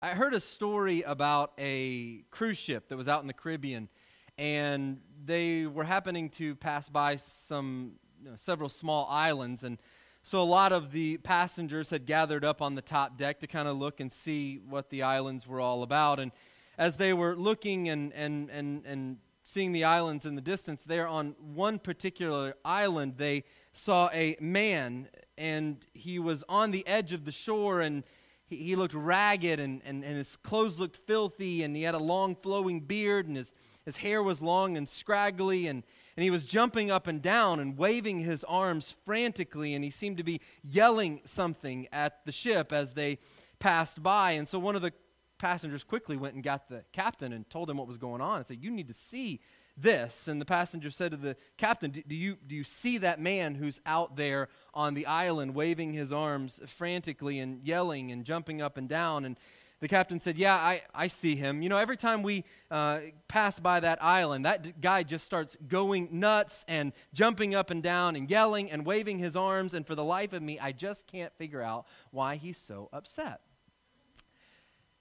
I heard a story about a cruise ship that was out in the Caribbean, and they were happening to pass by some you know, several small islands, and so a lot of the passengers had gathered up on the top deck to kind of look and see what the islands were all about. And as they were looking and and and and seeing the islands in the distance, there on one particular island, they saw a man, and he was on the edge of the shore and he, he looked ragged and, and, and his clothes looked filthy and he had a long flowing beard and his, his hair was long and scraggly and, and he was jumping up and down and waving his arms frantically and he seemed to be yelling something at the ship as they passed by. And so one of the passengers quickly went and got the captain and told him what was going on and said you need to see this. And the passenger said to the captain, do you, do you see that man who's out there on the island waving his arms frantically and yelling and jumping up and down? And the captain said, Yeah, I, I see him. You know, every time we uh, pass by that island, that guy just starts going nuts and jumping up and down and yelling and waving his arms. And for the life of me, I just can't figure out why he's so upset.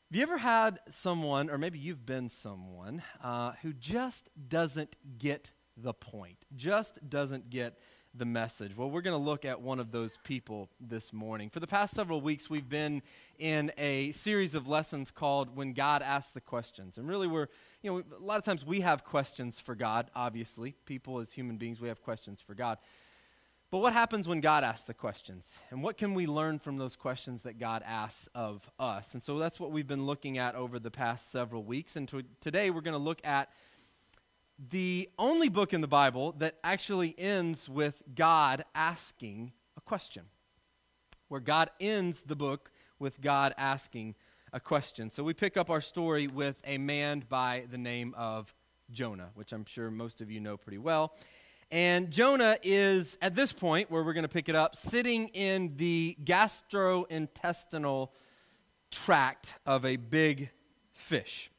Have you ever had someone, or maybe you've been someone, uh, who just doesn't get the point, just doesn't get the message? Well, we're going to look at one of those people this morning. For the past several weeks, we've been in a series of lessons called When God Asks the Questions. And really, we're, you know, a lot of times we have questions for God, obviously. People, as human beings, we have questions for God. But what happens when God asks the questions? And what can we learn from those questions that God asks of us? And so that's what we've been looking at over the past several weeks. And to, today we're going to look at the only book in the Bible that actually ends with God asking a question, where God ends the book with God asking a question. So we pick up our story with a man by the name of Jonah, which I'm sure most of you know pretty well. And Jonah is, at this point, where we're going to pick it up, sitting in the gastrointestinal tract of a big fish.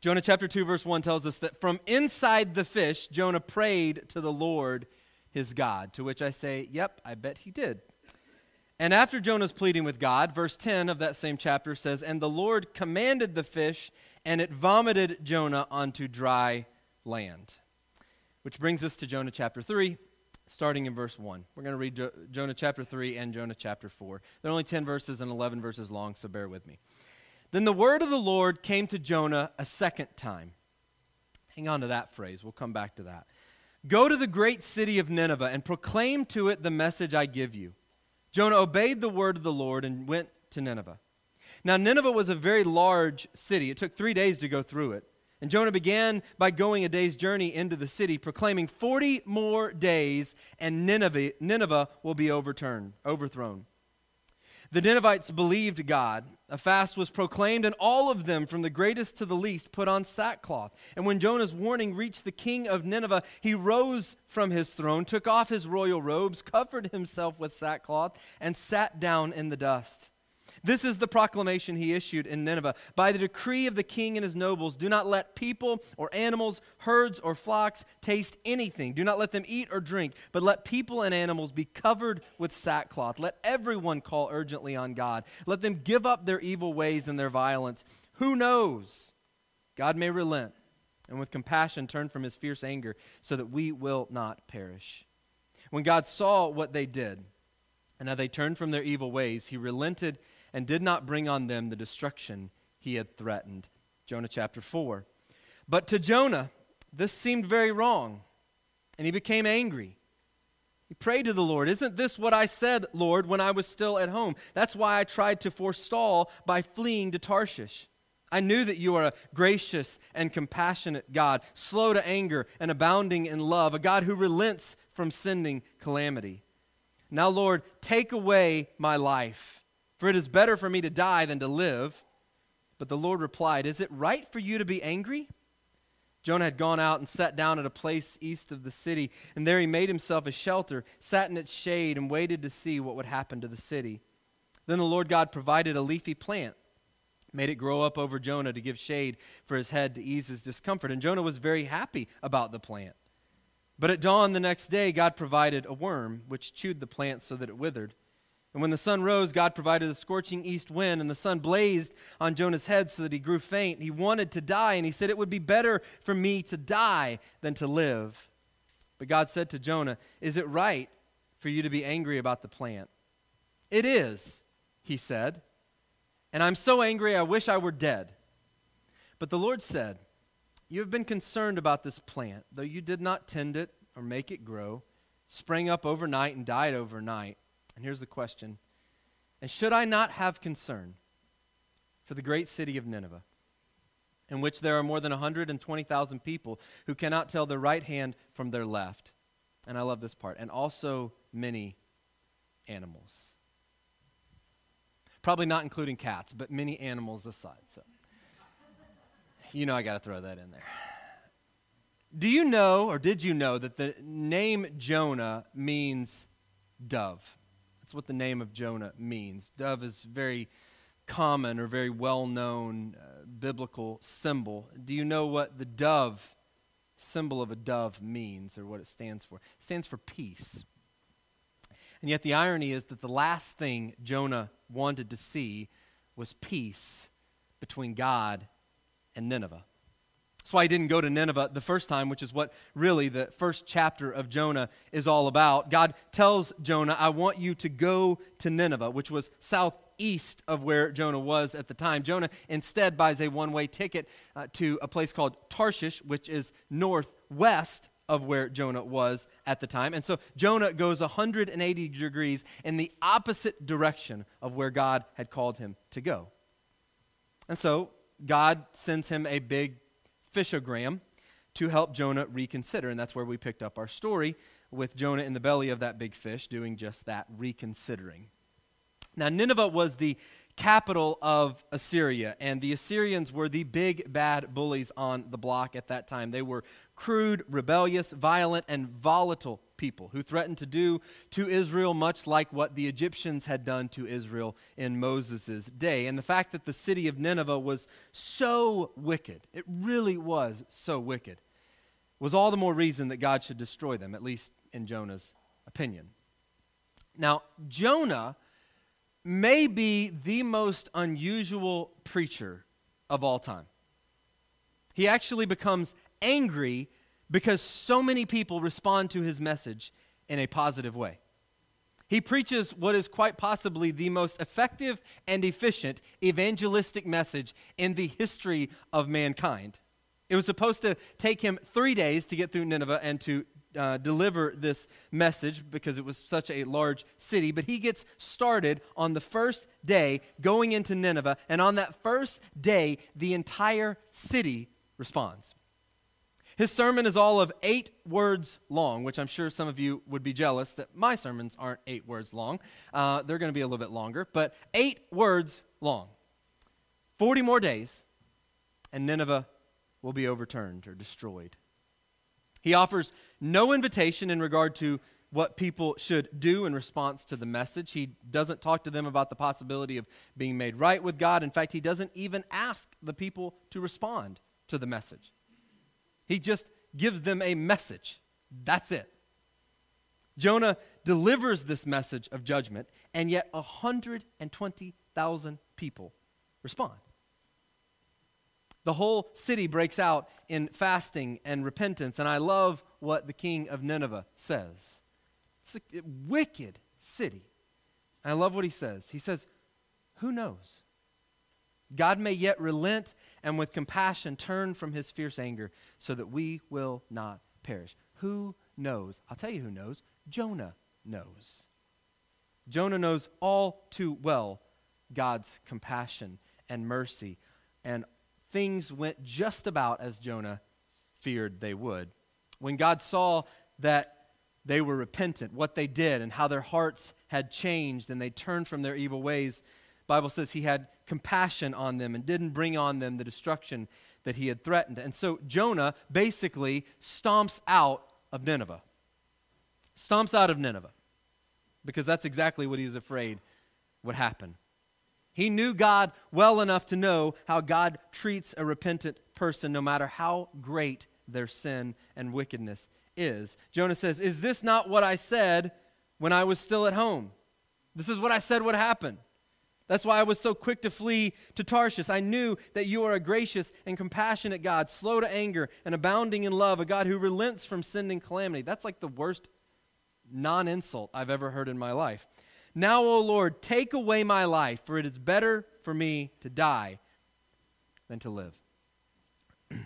Jonah chapter 2, verse 1 tells us that from inside the fish, Jonah prayed to the Lord his God. To which I say, Yep, I bet he did. And after Jonah's pleading with God, verse 10 of that same chapter says, And the Lord commanded the fish, and it vomited Jonah onto dry land. Which brings us to Jonah chapter 3, starting in verse 1. We're going to read jo- Jonah chapter 3 and Jonah chapter 4. They're only 10 verses and 11 verses long, so bear with me. Then the word of the Lord came to Jonah a second time. Hang on to that phrase. We'll come back to that. Go to the great city of Nineveh and proclaim to it the message I give you. Jonah obeyed the word of the Lord and went to Nineveh. Now, Nineveh was a very large city. It took three days to go through it. And Jonah began by going a day's journey into the city, proclaiming 40 more days, and Nineveh, Nineveh will be overturned, overthrown. The Ninevites believed God. A fast was proclaimed, and all of them, from the greatest to the least, put on sackcloth. And when Jonah's warning reached the king of Nineveh, he rose from his throne, took off his royal robes, covered himself with sackcloth, and sat down in the dust. This is the proclamation he issued in Nineveh. By the decree of the king and his nobles, do not let people or animals, herds or flocks taste anything. Do not let them eat or drink, but let people and animals be covered with sackcloth. Let everyone call urgently on God. Let them give up their evil ways and their violence. Who knows? God may relent and with compassion turn from his fierce anger so that we will not perish. When God saw what they did, and how they turned from their evil ways, he relented and did not bring on them the destruction he had threatened. Jonah chapter 4. But to Jonah, this seemed very wrong, and he became angry. He prayed to the Lord, Isn't this what I said, Lord, when I was still at home? That's why I tried to forestall by fleeing to Tarshish. I knew that you are a gracious and compassionate God, slow to anger and abounding in love, a God who relents from sending calamity. Now, Lord, take away my life for it is better for me to die than to live. But the Lord replied, Is it right for you to be angry? Jonah had gone out and sat down at a place east of the city, and there he made himself a shelter, sat in its shade, and waited to see what would happen to the city. Then the Lord God provided a leafy plant, made it grow up over Jonah to give shade for his head to ease his discomfort. And Jonah was very happy about the plant. But at dawn the next day, God provided a worm, which chewed the plant so that it withered. And when the sun rose, God provided a scorching east wind, and the sun blazed on Jonah's head so that he grew faint. He wanted to die, and he said, It would be better for me to die than to live. But God said to Jonah, Is it right for you to be angry about the plant? It is, he said. And I'm so angry, I wish I were dead. But the Lord said, You have been concerned about this plant, though you did not tend it or make it grow, sprang up overnight and died overnight. And here's the question And should I not have concern for the great city of Nineveh, in which there are more than 120,000 people who cannot tell their right hand from their left? And I love this part, and also many animals. Probably not including cats, but many animals aside. So, you know, I got to throw that in there. Do you know, or did you know, that the name Jonah means dove? What the name of Jonah means. Dove is very common or very well known uh, biblical symbol. Do you know what the dove, symbol of a dove, means or what it stands for? It stands for peace. And yet the irony is that the last thing Jonah wanted to see was peace between God and Nineveh. That's why he didn't go to Nineveh the first time, which is what really the first chapter of Jonah is all about. God tells Jonah, I want you to go to Nineveh, which was southeast of where Jonah was at the time. Jonah instead buys a one way ticket uh, to a place called Tarshish, which is northwest of where Jonah was at the time. And so Jonah goes 180 degrees in the opposite direction of where God had called him to go. And so God sends him a big fishogram to help Jonah reconsider. And that's where we picked up our story with Jonah in the belly of that big fish doing just that, reconsidering. Now, Nineveh was the capital of Assyria, and the Assyrians were the big bad bullies on the block at that time. They were crude, rebellious, violent, and volatile people who threatened to do to Israel much like what the Egyptians had done to Israel in Moses' day. And the fact that the city of Nineveh was so wicked, it really was so wicked, was all the more reason that God should destroy them, at least in Jonah's opinion. Now, Jonah may be the most unusual preacher of all time. He actually becomes angry because so many people respond to his message in a positive way. He preaches what is quite possibly the most effective and efficient evangelistic message in the history of mankind. It was supposed to take him three days to get through Nineveh and to uh, deliver this message because it was such a large city, but he gets started on the first day going into Nineveh, and on that first day, the entire city responds. His sermon is all of eight words long, which I'm sure some of you would be jealous that my sermons aren't eight words long. Uh, they're going to be a little bit longer, but eight words long. 40 more days, and Nineveh will be overturned or destroyed. He offers no invitation in regard to what people should do in response to the message. He doesn't talk to them about the possibility of being made right with God. In fact, he doesn't even ask the people to respond to the message. He just gives them a message. That's it. Jonah delivers this message of judgment, and yet 120,000 people respond. The whole city breaks out in fasting and repentance, and I love what the king of Nineveh says. It's a wicked city. I love what he says. He says, Who knows? God may yet relent and with compassion turn from his fierce anger so that we will not perish. Who knows? I'll tell you who knows. Jonah knows. Jonah knows all too well God's compassion and mercy, and things went just about as Jonah feared they would. When God saw that they were repentant, what they did, and how their hearts had changed, and they turned from their evil ways, Bible says he had compassion on them and didn't bring on them the destruction that he had threatened. And so Jonah basically stomps out of Nineveh. Stomps out of Nineveh because that's exactly what he was afraid would happen. He knew God well enough to know how God treats a repentant person no matter how great their sin and wickedness is. Jonah says, Is this not what I said when I was still at home? This is what I said would happen. That's why I was so quick to flee to Tarshish. I knew that you are a gracious and compassionate God, slow to anger and abounding in love, a God who relents from sending calamity. That's like the worst non insult I've ever heard in my life. Now, O Lord, take away my life, for it is better for me to die than to live.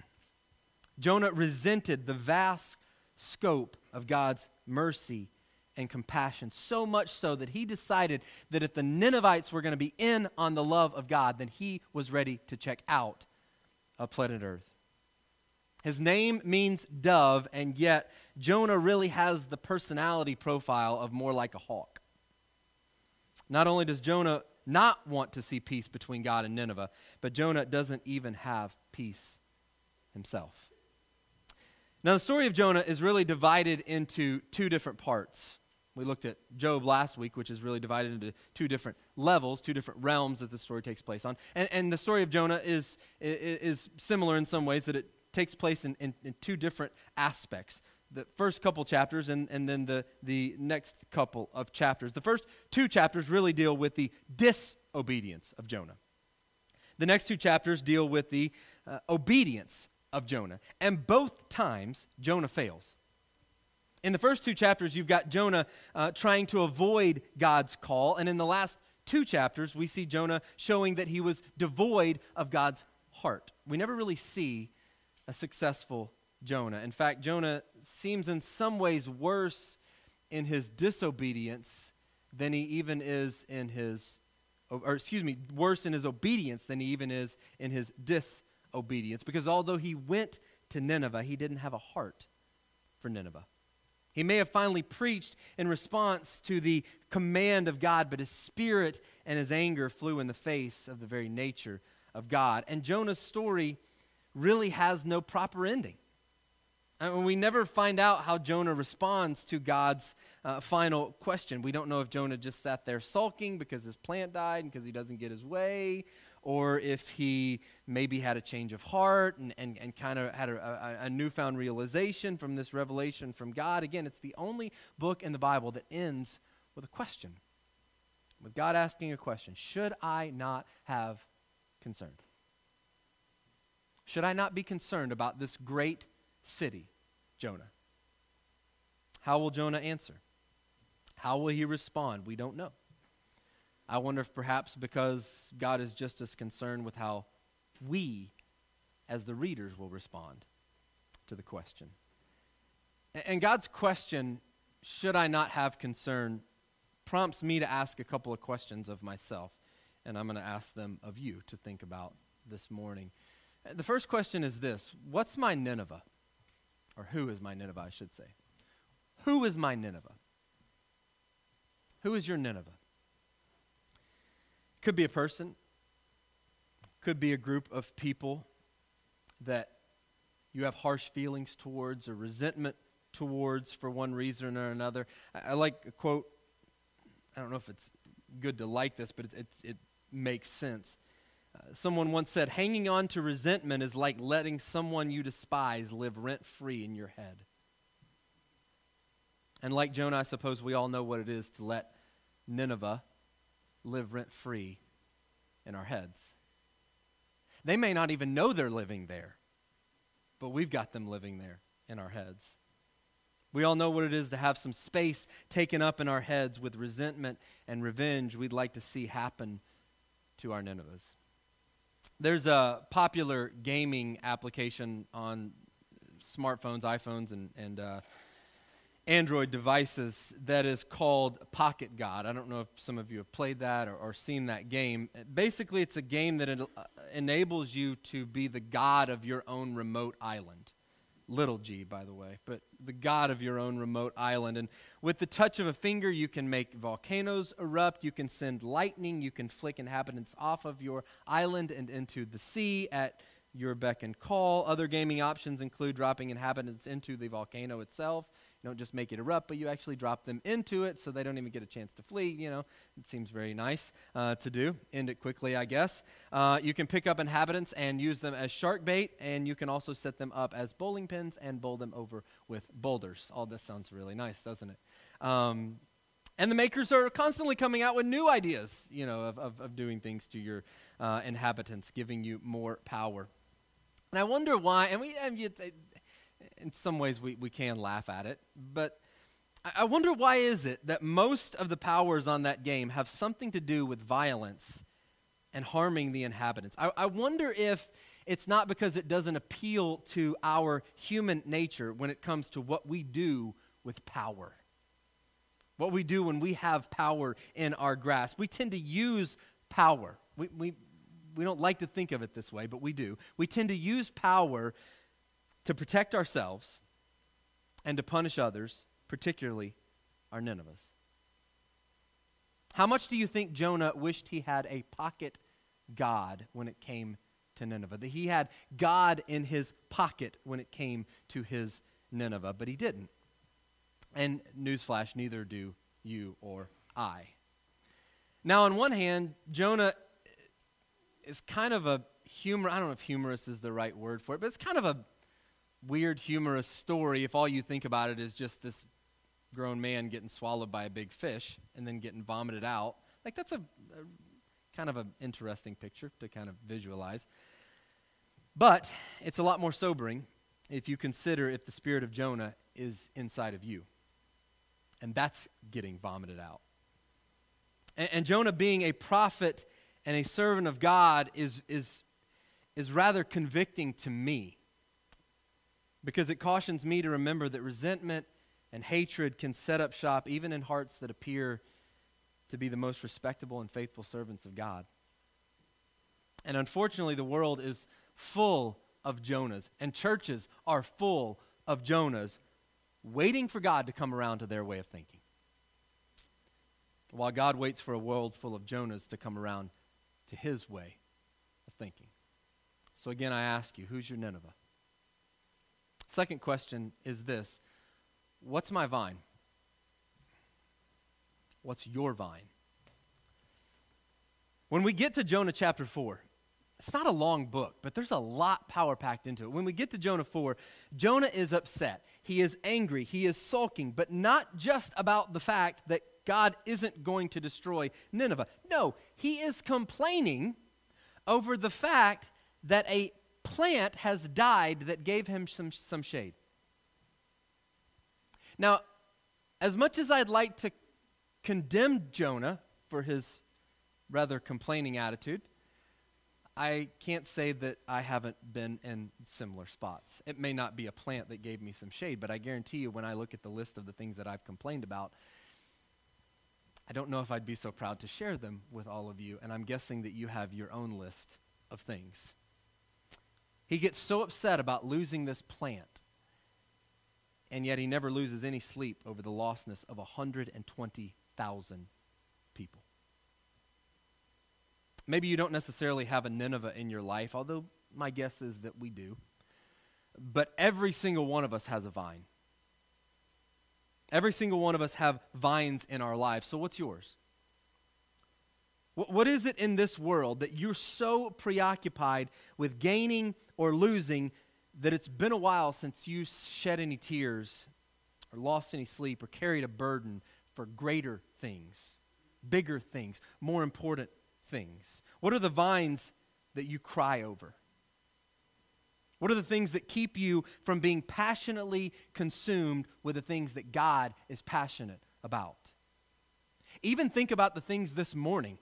Jonah resented the vast scope of God's mercy and compassion, so much so that he decided that if the Ninevites were going to be in on the love of God, then he was ready to check out of planet Earth. His name means dove, and yet Jonah really has the personality profile of more like a hawk. Not only does Jonah not want to see peace between God and Nineveh, but Jonah doesn't even have peace himself. Now, the story of Jonah is really divided into two different parts. We looked at Job last week, which is really divided into two different levels, two different realms that the story takes place on. And, and the story of Jonah is, is, is similar in some ways that it takes place in, in, in, two different aspects. The first couple chapters and, and then the, the next couple of chapters. The first two chapters really deal with the disobedience of Jonah. The next two chapters deal with the uh, obedience of Jonah. And both times, Jonah fails. In the first two chapters, you've got Jonah uh, trying to avoid God's call. And in the last two chapters, we see Jonah showing that he was devoid of God's heart. We never really see a successful Jonah. In fact, Jonah seems in some ways worse in his disobedience than he even is in his, or excuse me, worse in his obedience than he even is in his disobedience. Because although he went to Nineveh, he didn't have a heart for Nineveh. He may have finally preached in response to the command of God, but his spirit and his anger flew in the face of the very nature of God. And Jonah's story really has no proper ending. I mean, we never find out how Jonah responds to God's uh, final question. We don't know if Jonah just sat there sulking because his plant died and because he doesn't get his way, or if he maybe had a change of heart and, and, and kind of had a, a, a newfound realization from this revelation from God. Again, it's the only book in the Bible that ends with a question, with God asking a question Should I not have concern? Should I not be concerned about this great city, Jonah? How will Jonah answer? How will he respond? We don't know. I wonder if perhaps because God is just as concerned with how we, as the readers, will respond to the question. And God's question, should I not have concern, prompts me to ask a couple of questions of myself. And I'm going to ask them of you to think about this morning. The first question is this What's my Nineveh? Or who is my Nineveh, I should say. Who is my Nineveh? Who is your Nineveh? Could be a person, could be a group of people that you have harsh feelings towards or resentment towards for one reason or another. I, I like a quote, I don't know if it's good to like this, but it, it, it makes sense. Uh, someone once said, Hanging on to resentment is like letting someone you despise live rent free in your head. And like Jonah, I suppose we all know what it is to let Nineveh live rent free in our heads. They may not even know they're living there, but we've got them living there in our heads. We all know what it is to have some space taken up in our heads with resentment and revenge we'd like to see happen to our Ninevehs. There's a popular gaming application on smartphones, iPhones, and, and uh, Android devices that is called Pocket God. I don't know if some of you have played that or, or seen that game. Basically, it's a game that en- uh, enables you to be the god of your own remote island. Little g, by the way, but the god of your own remote island. And with the touch of a finger, you can make volcanoes erupt, you can send lightning, you can flick inhabitants off of your island and into the sea at your beck and call. Other gaming options include dropping inhabitants into the volcano itself you don't just make it erupt, but you actually drop them into it so they don't even get a chance to flee. You know, it seems very nice uh, to do. End it quickly, I guess. Uh, you can pick up inhabitants and use them as shark bait, and you can also set them up as bowling pins and bowl them over with boulders. All this sounds really nice, doesn't it? Um, And the makers are constantly coming out with new ideas, you know, of, of, of doing things to your uh, inhabitants, giving you more power. And I wonder why, and we, and you, in some ways we, we can laugh at it, but I wonder why is it that most of the powers on that game have something to do with violence and harming the inhabitants? I, I wonder if it's not because it doesn't appeal to our human nature when it comes to what we do with power. What we do when we have power in our grasp. We tend to use power. We, we, we don't like to think of it this way, but we do. We tend to use power to protect ourselves and to punish others, particularly our Ninevehs. How much do you think Jonah wished he had a pocket God when it came to Nineveh? That he had God in his pocket when it came to his Nineveh, but he didn't. And newsflash, neither do you or I. Now, on one hand, Jonah is kind of a humor. I don't know if humorous is the right word for it, but it's kind of a weird, humorous story if all you think about it is just this grown man getting swallowed by a big fish and then getting vomited out. Like, that's a, a kind of an interesting picture to kind of visualize. But it's a lot more sobering if you consider if the spirit of Jonah is inside of you. And that's getting vomited out. And, and Jonah, being a prophet and a servant of God, is, is, is rather convicting to me because it cautions me to remember that resentment and hatred can set up shop even in hearts that appear to be the most respectable and faithful servants of God. And unfortunately, the world is full of Jonahs, and churches are full of Jonahs waiting for God to come around to their way of thinking. While God waits for a world full of Jonahs to come around to his way of thinking. So again, I ask you, who's your Nineveh? Second question is this What's my vine? What's your vine? When we get to Jonah chapter 4, it's not a long book, but there's a lot power packed into it. When we get to Jonah 4, Jonah is upset. He is angry. He is sulking, but not just about the fact that God isn't going to destroy Nineveh. No, he is complaining over the fact that a plant has died that gave him some, some shade. Now, as much as I'd like to condemn Jonah for his rather complaining attitude, I can't say that I haven't been in similar spots. It may not be a plant that gave me some shade, but I guarantee you when I look at the list of the things that I've complained about, I don't know if I'd be so proud to share them with all of you, and I'm guessing that you have your own list of things. He gets so upset about losing this plant, and yet he never loses any sleep over the lostness of 120,000 people. Maybe you don't necessarily have a Nineveh in your life, although my guess is that we do. But every single one of us has a vine. Every single one of us have vines in our lives. So what's yours? What is it in this world that you're so preoccupied with gaining or losing that it's been a while since you shed any tears or lost any sleep or carried a burden for greater things, bigger things, more important things? What are the vines that you cry over? What are the things that keep you from being passionately consumed with the things that God is passionate about? Even think about the things this morning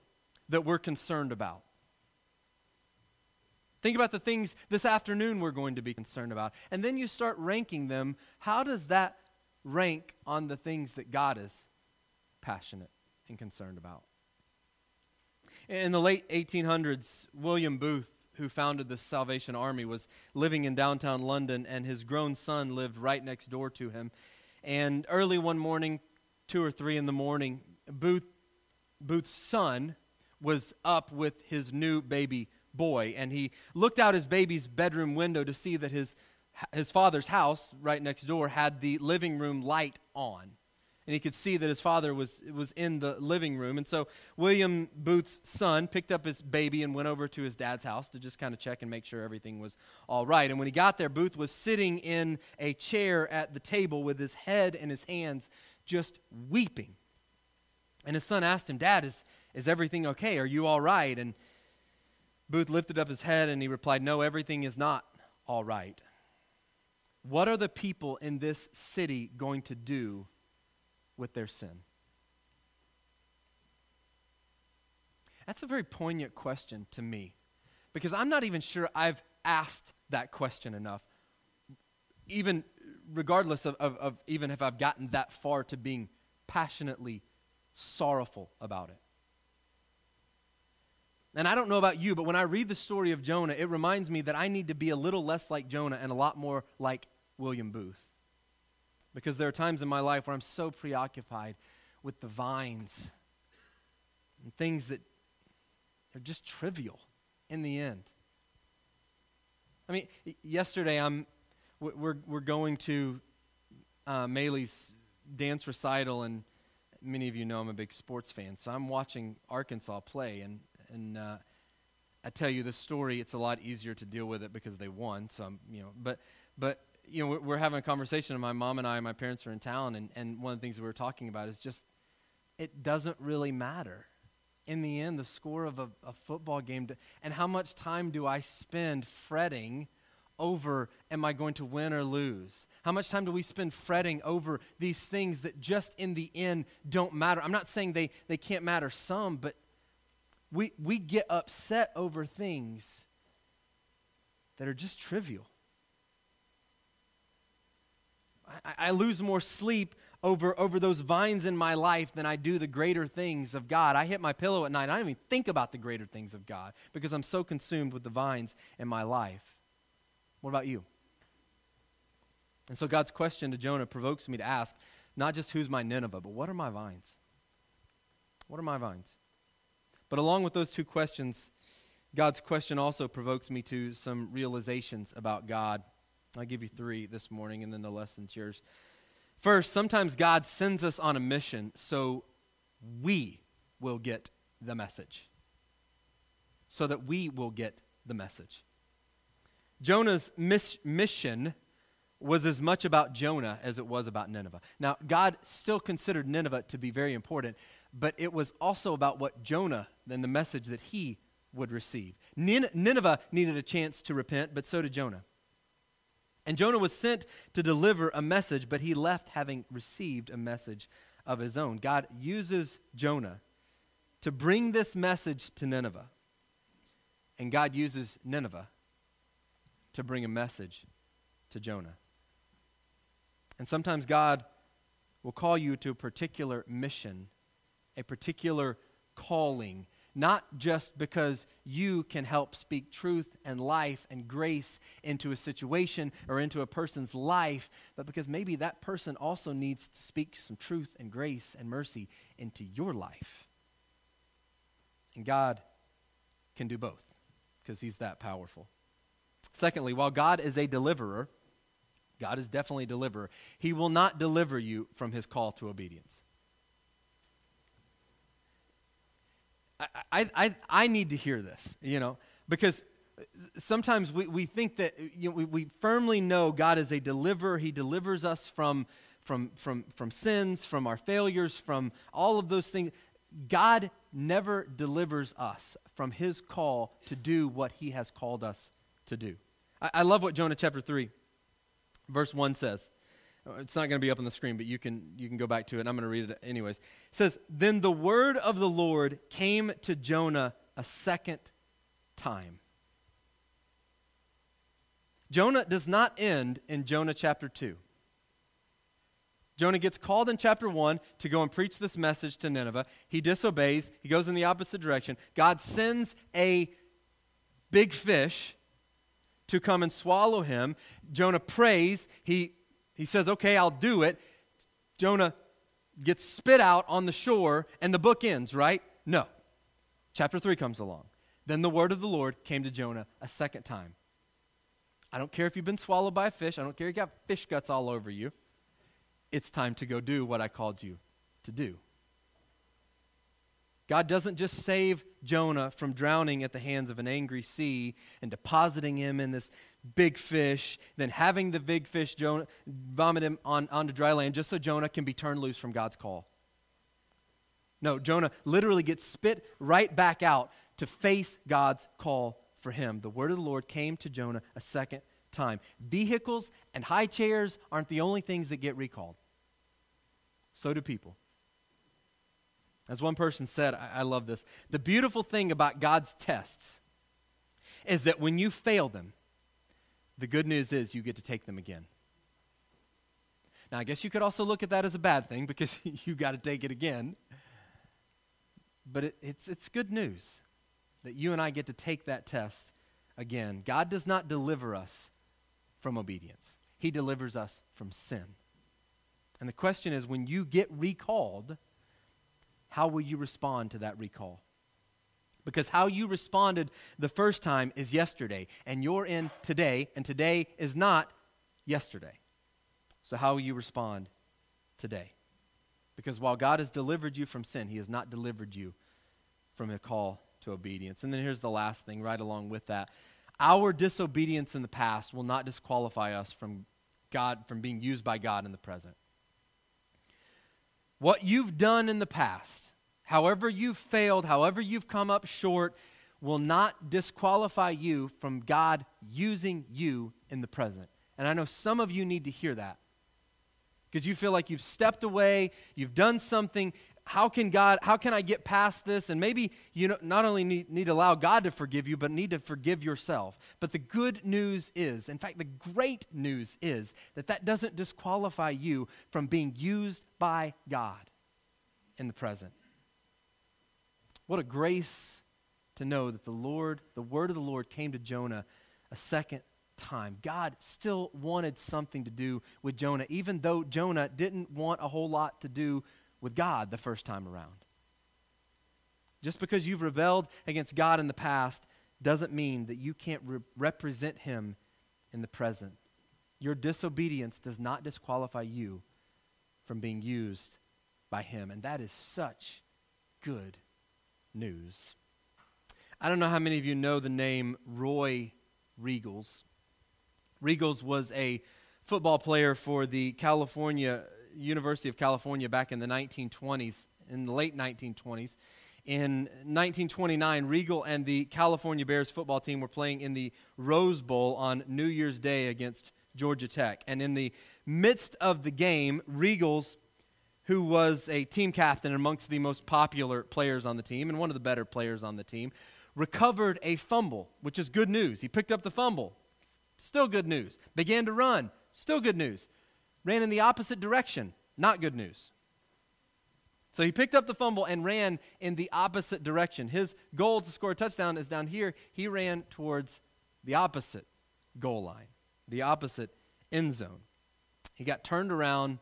that we're concerned about. Think about the things this afternoon we're going to be concerned about. And then you start ranking them. How does that rank on the things that God is passionate and concerned about? In the late 1800s, William Booth, who founded the Salvation Army, was living in downtown London, and his grown son lived right next door to him. And early one morning, two or three in the morning, Booth, Booth's son was up with his new baby boy, and he looked out his baby's bedroom window to see that his, his father's house, right next door, had the living room light on and he could see that his father was, was in the living room. And so William Booth's son picked up his baby and went over to his dad's house to just kind of check and make sure everything was all right. And when he got there, Booth was sitting in a chair at the table with his head in his hands, just weeping. And his son asked him, Dad, is, is everything okay? Are you all right? And Booth lifted up his head and he replied, No, everything is not all right. What are the people in this city going to do with their sin? That's a very poignant question to me because I'm not even sure I've asked that question enough, even regardless of, of, of, even if I've gotten that far to being passionately sorrowful about it. And I don't know about you, but when I read the story of Jonah, it reminds me that I need to be a little less like Jonah and a lot more like William Booth. Because there are times in my life where I'm so preoccupied with the vines and things that are just trivial in the end. I mean, yesterday I'm we're we're going to uh, Maylee's dance recital, and many of you know I'm a big sports fan, so I'm watching Arkansas play, and and uh, I tell you this story, it's a lot easier to deal with it because they won. So I'm, you know, but but you know, we're, we're having a conversation, and my mom and I, and my parents are in town, and and one of the things we were talking about is just it doesn't really matter in the end the score of a, a football game to, and how much time do I spend fretting over am I going to win or lose? How much time do we spend fretting over these things that just in the end don't matter? I'm not saying they, they can't matter some, but we, we get upset over things that are just trivial. I, I lose more sleep over, over those vines in my life than I do the greater things of God. I hit my pillow at night. I don't even think about the greater things of God because I'm so consumed with the vines in my life. What about you? And so God's question to Jonah provokes me to ask not just who's my Nineveh, but what are my vines? What are my vines? But along with those two questions, God's question also provokes me to some realizations about God. I'll give you three this morning, and then the lesson's yours. First, sometimes God sends us on a mission so we will get the message. So that we will get the message. Jonah's mis- mission was as much about Jonah as it was about Nineveh. Now, God still considered Nineveh to be very important, but it was also about what Jonah and the message that he would receive. Nin- Nineveh needed a chance to repent, but so did Jonah. And Jonah was sent to deliver a message, but he left having received a message of his own. God uses Jonah to bring this message to Nineveh. And God uses Nineveh to bring a message to Jonah. And sometimes God will call you to a particular mission, a particular calling not just because you can help speak truth and life and grace into a situation or into a person's life, but because maybe that person also needs to speak some truth and grace and mercy into your life. And God can do both because He's that powerful. Secondly, while God is a deliverer, God is definitely a deliverer, He will not deliver you from His call to obedience. I, I, I need to hear this, you know, because sometimes we, we think that you know, we, we firmly know God is a deliverer. He delivers us from, from, from, from sins, from our failures, from all of those things. God never delivers us from his call to do what he has called us to do. I, I love what Jonah chapter 3, verse 1 says. It's not going to be up on the screen, but you can, you can go back to it. I'm going to read it anyways. It says, Then the word of the Lord came to Jonah a second time. Jonah does not end in Jonah chapter 2. Jonah gets called in chapter 1 to go and preach this message to Nineveh. He disobeys, he goes in the opposite direction. God sends a big fish to come and swallow him. Jonah prays, he he says, Okay, I'll do it. Jonah gets spit out on the shore, and the book ends, right? No. Chapter 3 comes along. Then the word of the Lord came to Jonah a second time. I don't care if you've been swallowed by a fish, I don't care if you got fish guts all over you. It's time to go do what I called you to do. God doesn't just save Jonah from drowning at the hands of an angry sea and depositing him in this big fish, then having the big fish Jonah, vomit him on, onto dry land just so Jonah can be turned loose from God's call. No, Jonah literally gets spit right back out to face God's call for him. The word of the Lord came to Jonah a second time. Vehicles and high chairs aren't the only things that get recalled, so do people. As one person said, I, I love this. The beautiful thing about God's tests is that when you fail them, the good news is you get to take them again. Now, I guess you could also look at that as a bad thing because you got to take it again. But it, it's, it's good news that you and I get to take that test again. God does not deliver us from obedience, He delivers us from sin. And the question is when you get recalled, how will you respond to that recall? Because how you responded the first time is yesterday, and you're in today, and today is not yesterday. So, how will you respond today? Because while God has delivered you from sin, He has not delivered you from a call to obedience. And then here's the last thing, right along with that. Our disobedience in the past will not disqualify us from God from being used by God in the present. What you've done in the past, however you've failed, however you've come up short, will not disqualify you from God using you in the present. And I know some of you need to hear that because you feel like you've stepped away, you've done something. How can God, how can I get past this? And maybe you know, not only need, need to allow God to forgive you, but need to forgive yourself. But the good news is, in fact, the great news is that that doesn't disqualify you from being used by God in the present. What a grace to know that the Lord, the word of the Lord came to Jonah a second time. God still wanted something to do with Jonah, even though Jonah didn't want a whole lot to do with God the first time around. Just because you've rebelled against God in the past doesn't mean that you can't re- represent Him in the present. Your disobedience does not disqualify you from being used by Him. And that is such good news. I don't know how many of you know the name Roy Riegels. Riegels was a football player for the California University of California back in the 1920s, in the late 1920s. In 1929, Regal and the California Bears football team were playing in the Rose Bowl on New Year's Day against Georgia Tech. And in the midst of the game, Riegels, who was a team captain amongst the most popular players on the team and one of the better players on the team, recovered a fumble, which is good news. He picked up the fumble. Still good news. Began to run. Still good news. Ran in the opposite direction. Not good news. So he picked up the fumble and ran in the opposite direction. His goal to score a touchdown is down here. He ran towards the opposite goal line, the opposite end zone. He got turned around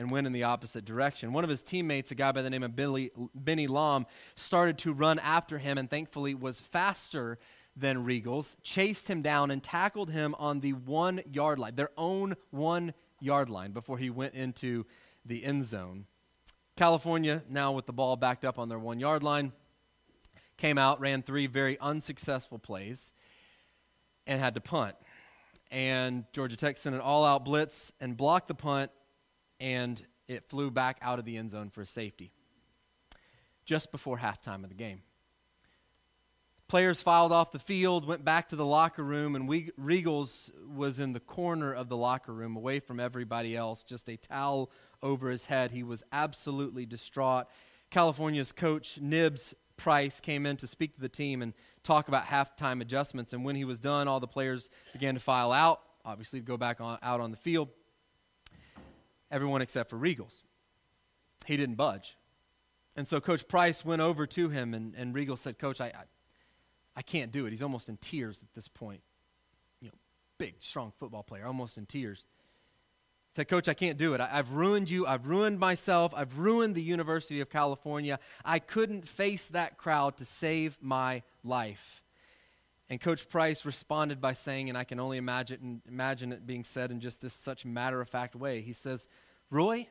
and went in the opposite direction. One of his teammates, a guy by the name of Billy, Benny Lom, started to run after him and thankfully was faster than Riegels, chased him down and tackled him on the one yard line, their own one yard line, before he went into the end zone. California, now with the ball backed up on their one yard line, came out, ran three very unsuccessful plays, and had to punt. And Georgia Tech sent an all out blitz and blocked the punt, and it flew back out of the end zone for safety just before halftime of the game. Players filed off the field, went back to the locker room, and we, Riegels was in the corner of the locker room, away from everybody else, just a towel over his head. He was absolutely distraught. California's coach, Nibs Price, came in to speak to the team and talk about halftime adjustments. And when he was done, all the players began to file out, obviously, to go back on, out on the field. Everyone except for Riegels. He didn't budge. And so Coach Price went over to him, and, and Regal said, Coach, I, I I can't do it. He's almost in tears at this point. You know, big, strong football player, almost in tears. Said, Coach, I can't do it. I, have ruined you. I've ruined myself. I've ruined the University of California. I couldn't face that crowd to save my life. And Coach Price responded by saying, and I can only imagine, imagine it being said in just this such matter of fact way. He says, Roy,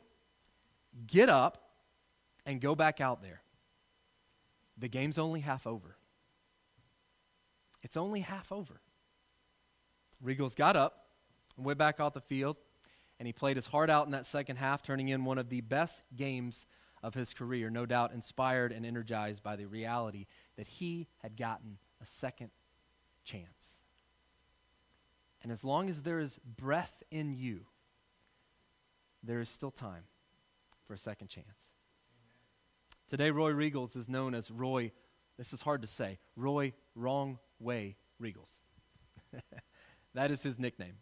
get up and go back out there. The game's only half over. It's only half over. Riegels got up and went back off the field, and he played his heart out in that second half, turning in one of the best games of his career, no doubt inspired and energized by the reality that he had gotten a second chance. And as long as there is breath in you, there is still time for a second chance. Today, Roy Riegels is known as Roy, this is hard to say, Roy Wrong Way Riegels. that is his nickname.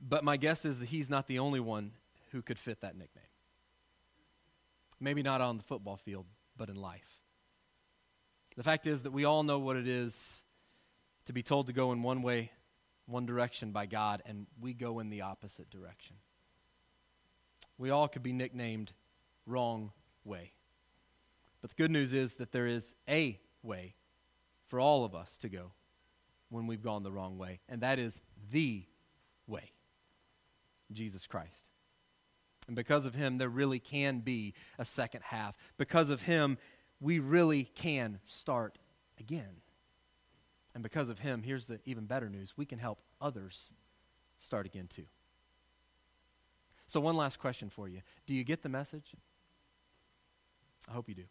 But my guess is that he's not the only one who could fit that nickname. Maybe not on the football field, but in life. The fact is that we all know what it is to be told to go in one way, one direction by God, and we go in the opposite direction. We all could be nicknamed wrong way. But the good news is that there is a way for all of us to go when we've gone the wrong way, and that is the way Jesus Christ. And because of him, there really can be a second half. Because of him, we really can start again. And because of him, here's the even better news we can help others start again too. So, one last question for you Do you get the message? I hope you do.